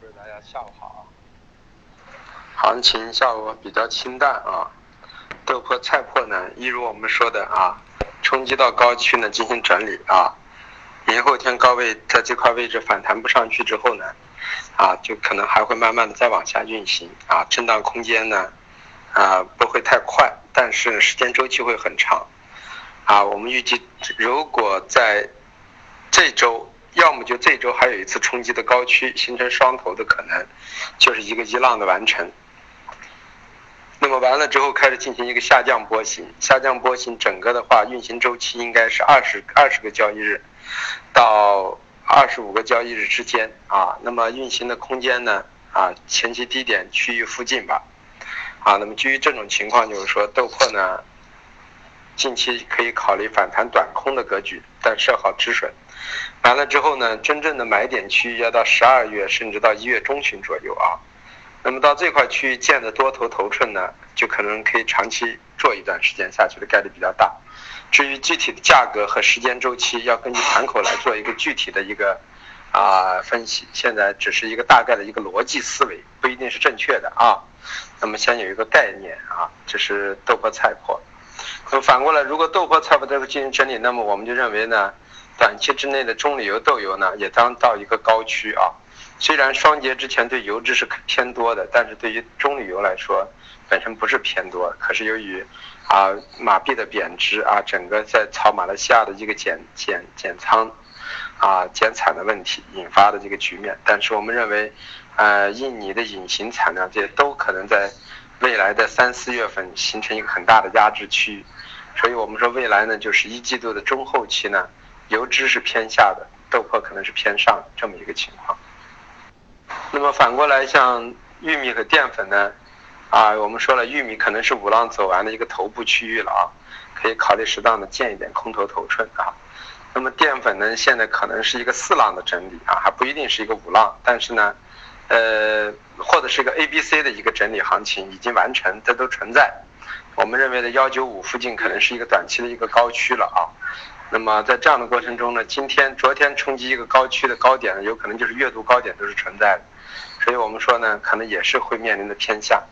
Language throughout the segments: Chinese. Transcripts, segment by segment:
各位大家下午好，行情下午比较清淡啊，豆粕菜粕呢，一如我们说的啊，冲击到高区呢进行整理啊，明后天高位在这块位置反弹不上去之后呢，啊，就可能还会慢慢的再往下运行啊，震荡空间呢啊不会太快，但是时间周期会很长。啊，我们预计如果在这周。要么就这周还有一次冲击的高区，形成双头的可能，就是一个一浪的完成。那么完了之后开始进行一个下降波形，下降波形整个的话运行周期应该是二十二十个交易日到二十五个交易日之间啊。那么运行的空间呢啊前期低点区域附近吧啊。那么基于这种情况，就是说豆粕呢近期可以考虑反弹短空的格局，但设好止损。完了之后呢，真正的买点区域要到十二月甚至到一月中旬左右啊。那么到这块区域建的多头头寸呢，就可能可以长期做一段时间下去的概率比较大。至于具体的价格和时间周期，要根据盘口来做一个具体的一个啊分析。现在只是一个大概的一个逻辑思维，不一定是正确的啊。那么先有一个概念啊，这是豆粕菜粕。那反过来，如果豆粕菜粕都进行整理，那么我们就认为呢。短期之内的棕榈油豆油呢，也将到一个高区啊。虽然双节之前对油脂是偏多的，但是对于棕榈油来说，本身不是偏多。可是由于啊马币的贬值啊，整个在炒马来西亚的一个减减减仓啊减产的问题引发的这个局面。但是我们认为，呃，印尼的隐形产量这些都可能在未来的三四月份形成一个很大的压制区域。所以我们说未来呢，就是一季度的中后期呢。油脂是偏下的，豆粕可能是偏上这么一个情况。那么反过来，像玉米和淀粉呢？啊，我们说了，玉米可能是五浪走完的一个头部区域了啊，可以考虑适当的建一点空头头寸啊。那么淀粉呢，现在可能是一个四浪的整理啊，还不一定是一个五浪，但是呢，呃，或者是一个 A、B、C 的一个整理行情已经完成，这都存在。我们认为的幺九五附近可能是一个短期的一个高区了啊。那么在这样的过程中呢，今天、昨天冲击一个高区的高点呢，有可能就是月度高点都是存在的，所以我们说呢，可能也是会面临的偏下。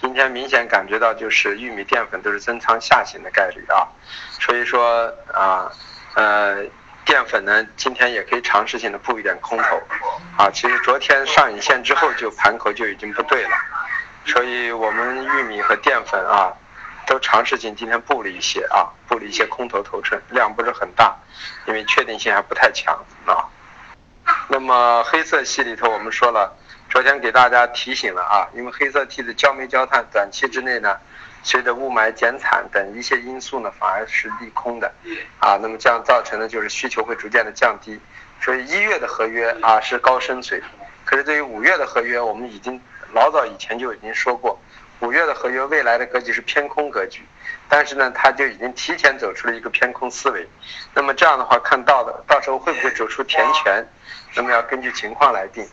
今天明显感觉到就是玉米淀粉都是增仓下行的概率啊，所以说啊，呃，淀粉呢今天也可以尝试性的布一点空头啊。其实昨天上影线之后就盘口就已经不对了，所以我们玉米和淀粉啊。都尝试性今天布了一些啊，布了一些空头头寸，量不是很大，因为确定性还不太强啊。那么黑色系里头，我们说了，昨天给大家提醒了啊，因为黑色系的焦煤焦炭短期之内呢，随着雾霾减产等一些因素呢，反而是利空的啊。那么这样造成的就是需求会逐渐的降低，所以一月的合约啊是高升水，可是对于五月的合约，我们已经老早以前就已经说过。五月的合约未来的格局是偏空格局，但是呢，它就已经提前走出了一个偏空思维。那么这样的话，看到的到时候会不会走出填权，那么要根据情况来定。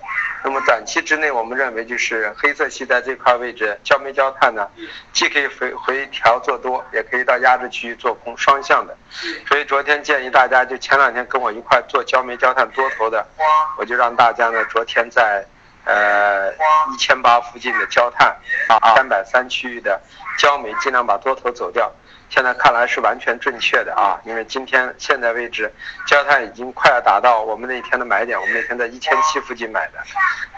那么短期之内，我们认为就是黑色系在这块位置，焦煤焦炭呢，既可以回回调做多，也可以到压制区域做空，双向的。所以昨天建议大家，就前两天跟我一块做焦煤焦炭多头的，我就让大家呢，昨天在。呃，一千八附近的焦炭啊，三百三区域的焦煤，尽量把多头走掉。现在看来是完全正确的啊，因为今天现在位置，焦炭已经快要达到我们那天的买点，我们那天在一千七附近买的，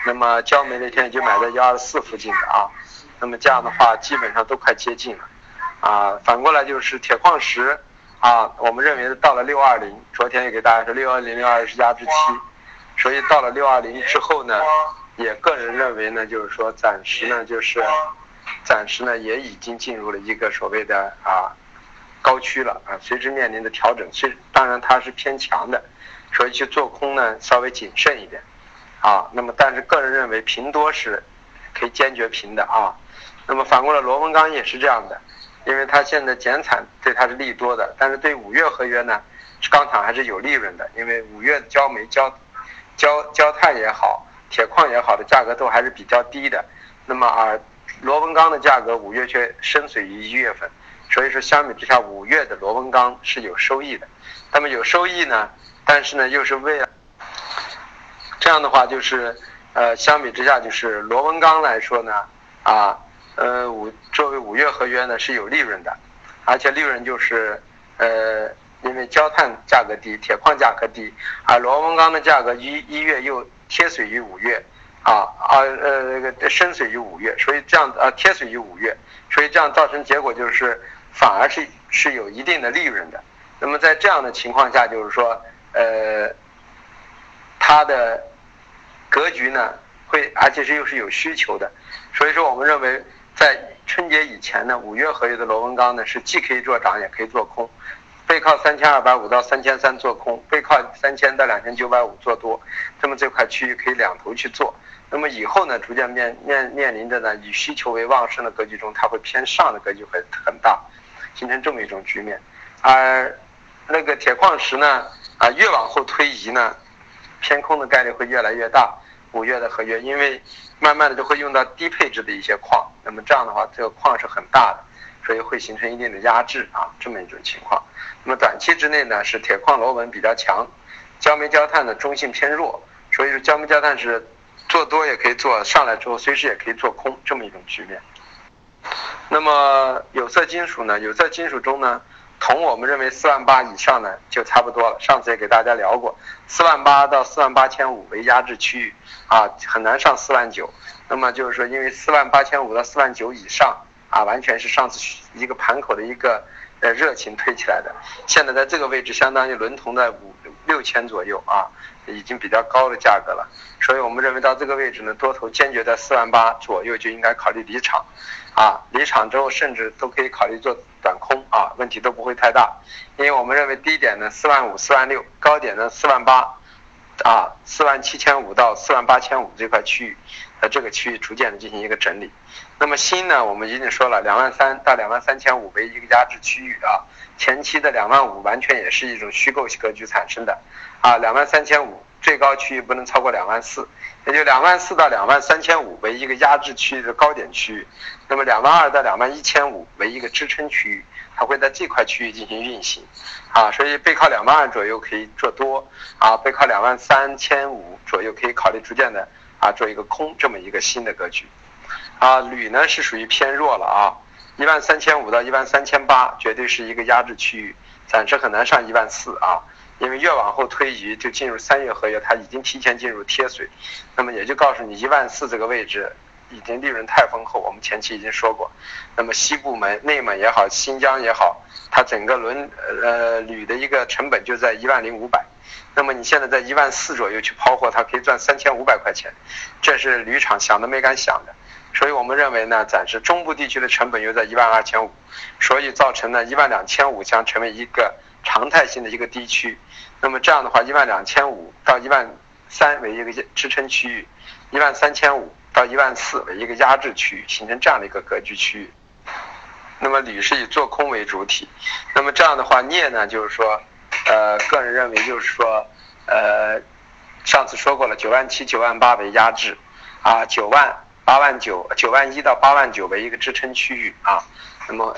那么焦煤那天已经买在幺二四附近的啊，那么这样的话基本上都快接近了啊。反过来就是铁矿石啊，我们认为到了六二零，昨天也给大家说六二零六二是压制期，所以到了六二零之后呢。也个人认为呢，就是说暂时呢，就是暂时呢，也已经进入了一个所谓的啊高区了啊，随之面临的调整，虽当然它是偏强的，所以去做空呢稍微谨慎一点啊。那么但是个人认为平多是可以坚决平的啊。那么反过来螺纹钢也是这样的，因为它现在减产对它是利多的，但是对五月合约呢，钢厂还是有利润的，因为五月焦煤、焦焦焦炭也好。铁矿也好的价格都还是比较低的，那么而螺纹钢的价格五月却深水于一月份，所以说相比之下五月的螺纹钢是有收益的。那么有收益呢，但是呢又是为了这样的话就是呃，相比之下，就是螺纹钢来说呢，啊，呃，五作为五月合约呢是有利润的，而且利润就是呃，因为焦炭价格低，铁矿价格低，而螺纹钢的价格一一月又贴水于五月，啊啊呃那个深水于五月，所以这样啊贴水于五月，所以这样造成结果就是反而是是有一定的利润的。那么在这样的情况下，就是说呃。它的格局呢，会而且是又是有需求的，所以说我们认为在春节以前呢，五月合约的螺纹钢呢是既可以做涨也可以做空，背靠三千二百五到三千三做空，背靠三千到两千九百五做多，那么这块区域可以两头去做。那么以后呢，逐渐面面面临着呢以需求为旺盛的格局中，它会偏上的格局会很大，形成这么一种局面。而那个铁矿石呢，啊越往后推移呢。偏空的概率会越来越大，五月的合约，因为慢慢的就会用到低配置的一些矿，那么这样的话，这个矿是很大的，所以会形成一定的压制啊，这么一种情况。那么短期之内呢，是铁矿螺纹比较强，焦煤焦炭的中性偏弱，所以说焦煤焦炭是做多也可以做，上来之后随时也可以做空这么一种局面。那么有色金属呢，有色金属中呢。铜我们认为四万八以上呢就差不多了，上次也给大家聊过，四万八到四万八千五为压制区域啊，很难上四万九。那么就是说，因为四万八千五到四万九以上啊，完全是上次一个盘口的一个呃热情推起来的。现在在这个位置，相当于伦铜在五六千左右啊，已经比较高的价格了。所以我们认为到这个位置呢，多头坚决在四万八左右就应该考虑离场。啊，离场之后甚至都可以考虑做短空啊，问题都不会太大，因为我们认为低点呢四万五、四万六，高点呢四万八，啊四万七千五到四万八千五这块区域，在这个区域逐渐的进行一个整理。那么新呢，我们已经说了，两万三到两万三千五为一个压制区域啊，前期的两万五完全也是一种虚构格局产生的，啊两万三千五最高区域不能超过两万四。也就两万四到两万三千五为一个压制区域的高点区域，那么两万二到两万一千五为一个支撑区域，它会在这块区域进行运行，啊，所以背靠两万左右可以做多，啊，背靠两万三千五左右可以考虑逐渐的啊做一个空这么一个新的格局，啊，铝呢是属于偏弱了啊，一万三千五到一万三千八绝对是一个压制区域，暂时很难上一万四啊。因为越往后推移，就进入三月合约，它已经提前进入贴水，那么也就告诉你一万四这个位置已经利润太丰厚。我们前期已经说过，那么西部门、内蒙也好，新疆也好，它整个轮呃铝的一个成本就在一万零五百，那么你现在在一万四左右去抛货，它可以赚三千五百块钱，这是铝厂想都没敢想的。所以我们认为呢，暂时中部地区的成本又在一万二千五，所以造成呢一万两千五将成为一个。常态性的一个低区，那么这样的话，一万两千五到一万三为一个支撑区域，一万三千五到一万四为一个压制区域，形成这样的一个格局区域。那么铝是以做空为主体，那么这样的话镍呢，就是说，呃，个人认为就是说，呃，上次说过了，九万七、九万八为压制，啊，九万、八万九、九万一到八万九为一个支撑区域啊，那么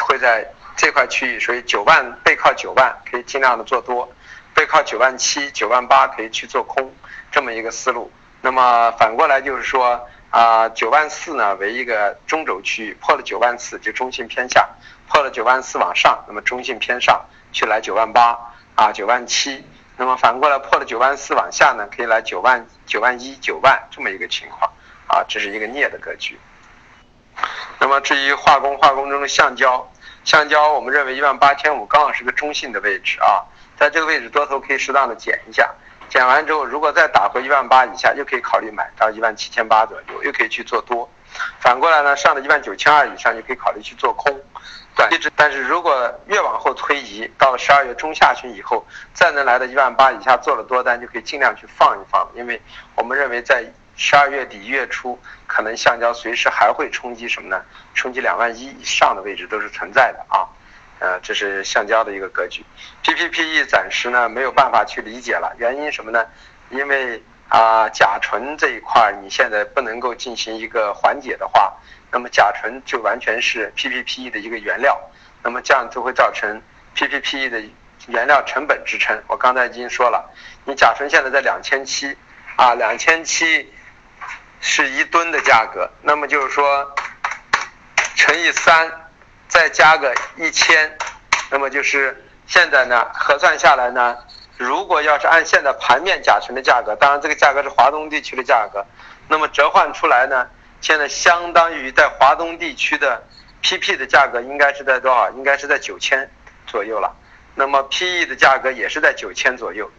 会在。这块区域，所以九万背靠九万可以尽量的做多，背靠九万七、九万八可以去做空，这么一个思路。那么反过来就是说啊，九万四呢为一个中轴区域，破了九万四就中性偏下，破了九万四往上，那么中性偏上去来九万八啊九万七。那么反过来破了九万四往下呢，可以来九万九万一九万这么一个情况啊，这是一个镍的格局。那么至于化工，化工中的橡胶。橡胶，我们认为一万八千五刚好是个中性的位置啊，在这个位置多头可以适当的减一下，减完之后如果再打回一万八以下，又可以考虑买到一万七千八左右，又可以去做多。反过来呢，上了一万九千二以上就可以考虑去做空。短期，但是如果越往后推移，到了十二月中下旬以后，再能来到一万八以下做了多单，就可以尽量去放一放，因为我们认为在。十二月底一月初，可能橡胶随时还会冲击什么呢？冲击两万一以上的位置都是存在的啊，呃，这是橡胶的一个格局。PPPE 暂时呢没有办法去理解了，原因什么呢？因为啊甲醇这一块你现在不能够进行一个缓解的话，那么甲醇就完全是 PPPE 的一个原料，那么这样就会造成 PPPE 的原料成本支撑。我刚才已经说了，你甲醇现在在两千七啊，两千七。是一吨的价格，那么就是说乘以三，再加个一千，那么就是现在呢核算下来呢，如果要是按现在盘面甲醇的价格，当然这个价格是华东地区的价格，那么折换出来呢，现在相当于在华东地区的 PP 的价格应该是在多少？应该是在九千左右了。那么 PE 的价格也是在九千左右。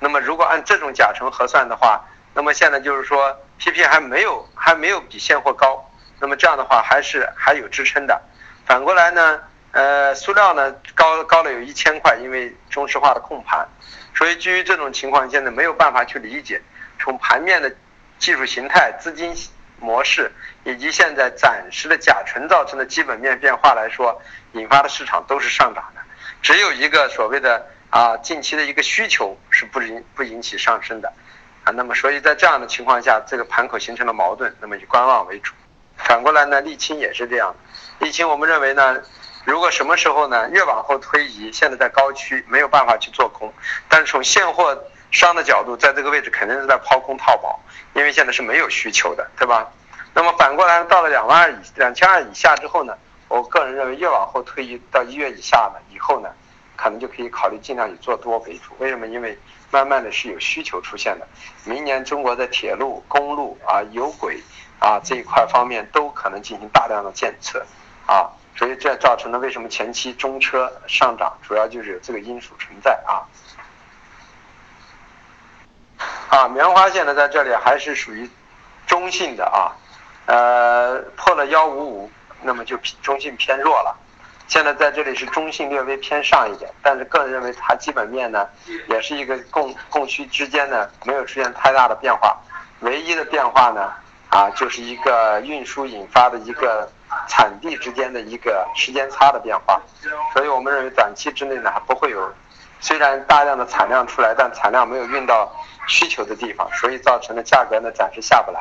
那么如果按这种甲醇核算的话，那么现在就是说 PP 还没有还没有比现货高。那么这样的话还是还有支撑的。反过来呢，呃，塑料呢高高了有一千块，因为中石化的控盘。所以基于这种情况，现在没有办法去理解，从盘面的技术形态、资金模式以及现在暂时的甲醇造成的基本面变化来说，引发的市场都是上涨的。只有一个所谓的啊近期的一个需求是不引不引起上升的，啊，那么所以在这样的情况下，这个盘口形成了矛盾，那么以观望为主。反过来呢，沥青也是这样，疫情我们认为呢，如果什么时候呢越往后推移，现在在高区没有办法去做空，但是从现货商的角度，在这个位置肯定是在抛空套保，因为现在是没有需求的，对吧？那么反过来到了两万二以两千二以下之后呢？我个人认为，越往后推移到一月以下呢，以后呢，可能就可以考虑尽量以做多为主。为什么？因为慢慢的是有需求出现的。明年中国的铁路、公路啊、有轨啊这一块方面都可能进行大量的建设啊，所以这造成了为什么前期中车上涨，主要就是有这个因素存在啊。啊，棉花现在在这里还是属于中性的啊，呃，破了幺五五。那么就中性偏弱了，现在在这里是中性略微偏上一点，但是个人认为它基本面呢，也是一个供供需之间呢没有出现太大的变化，唯一的变化呢啊就是一个运输引发的一个产地之间的一个时间差的变化，所以我们认为短期之内呢还不会有，虽然大量的产量出来，但产量没有运到需求的地方，所以造成的价格呢暂时下不来，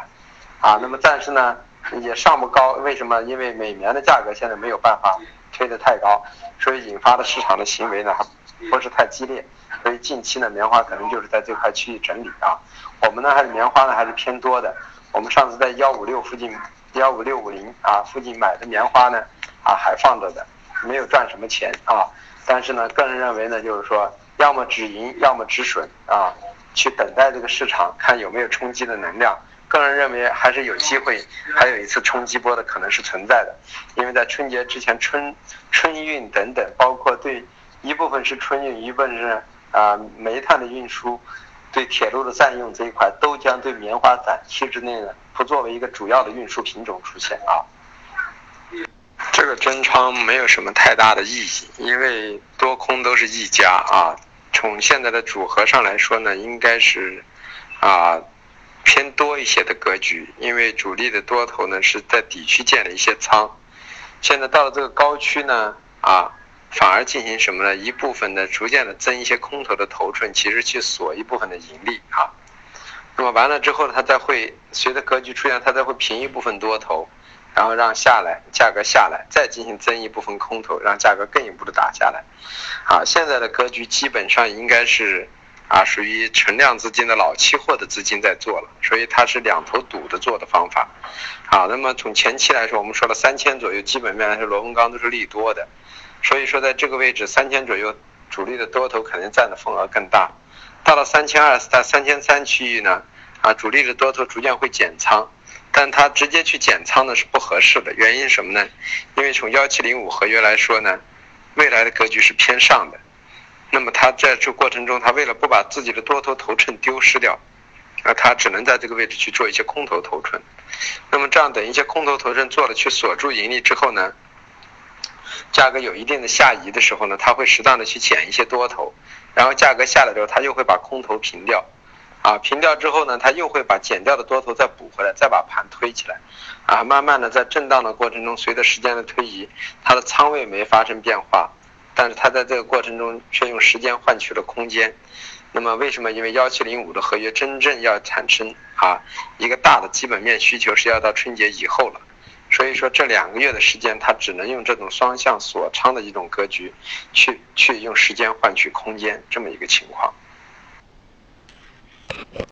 啊，那么但是呢。也上不高，为什么？因为美棉的价格现在没有办法推得太高，所以引发的市场的行为呢还不是太激烈，所以近期呢棉花可能就是在这块区域整理啊。我们呢还是棉花呢还是偏多的，我们上次在幺五六附近，幺五六五零啊附近买的棉花呢啊还放着的，没有赚什么钱啊。但是呢个人认为呢就是说，要么止盈，要么止损啊，去等待这个市场看有没有冲击的能量。个人认为还是有机会，还有一次冲击波的可能是存在的，因为在春节之前，春春运等等，包括对一部分是春运，一部分是啊煤炭的运输，对铁路的占用这一块，都将对棉花短期之内呢不作为一个主要的运输品种出现啊。这个增仓没有什么太大的意义，因为多空都是一家啊。从现在的组合上来说呢，应该是啊。偏多一些的格局，因为主力的多头呢是在底区建了一些仓，现在到了这个高区呢，啊，反而进行什么呢？一部分呢逐渐的增一些空头的头寸，其实去锁一部分的盈利啊。那么完了之后呢，它再会随着格局出现，它再会平一部分多头，然后让下来价格下来，再进行增一部分空头，让价格更一步的打下来。啊，现在的格局基本上应该是。啊，属于存量资金的老期货的资金在做了，所以它是两头堵的做的方法。好，那么从前期来说，我们说了三千左右，基本面来说螺纹钢都是利多的，所以说在这个位置三千左右，主力的多头肯定占的份额更大。到了三千二到三千三区域呢，啊，主力的多头逐渐会减仓，但它直接去减仓呢是不合适的，原因什么呢？因为从幺七零五合约来说呢，未来的格局是偏上的。那么他在这过程中，他为了不把自己的多头头寸丢失掉，啊，他只能在这个位置去做一些空头头寸。那么这样等一些空头头寸做了去锁住盈利之后呢，价格有一定的下移的时候呢，他会适当的去减一些多头，然后价格下来之后，他又会把空头平掉，啊，平掉之后呢，他又会把减掉的多头再补回来，再把盘推起来，啊，慢慢的在震荡的过程中，随着时间的推移，它的仓位没发生变化。但是它在这个过程中却用时间换取了空间，那么为什么？因为幺七零五的合约真正要产生啊一个大的基本面需求是要到春节以后了，所以说这两个月的时间，他只能用这种双向锁仓的一种格局，去去用时间换取空间这么一个情况。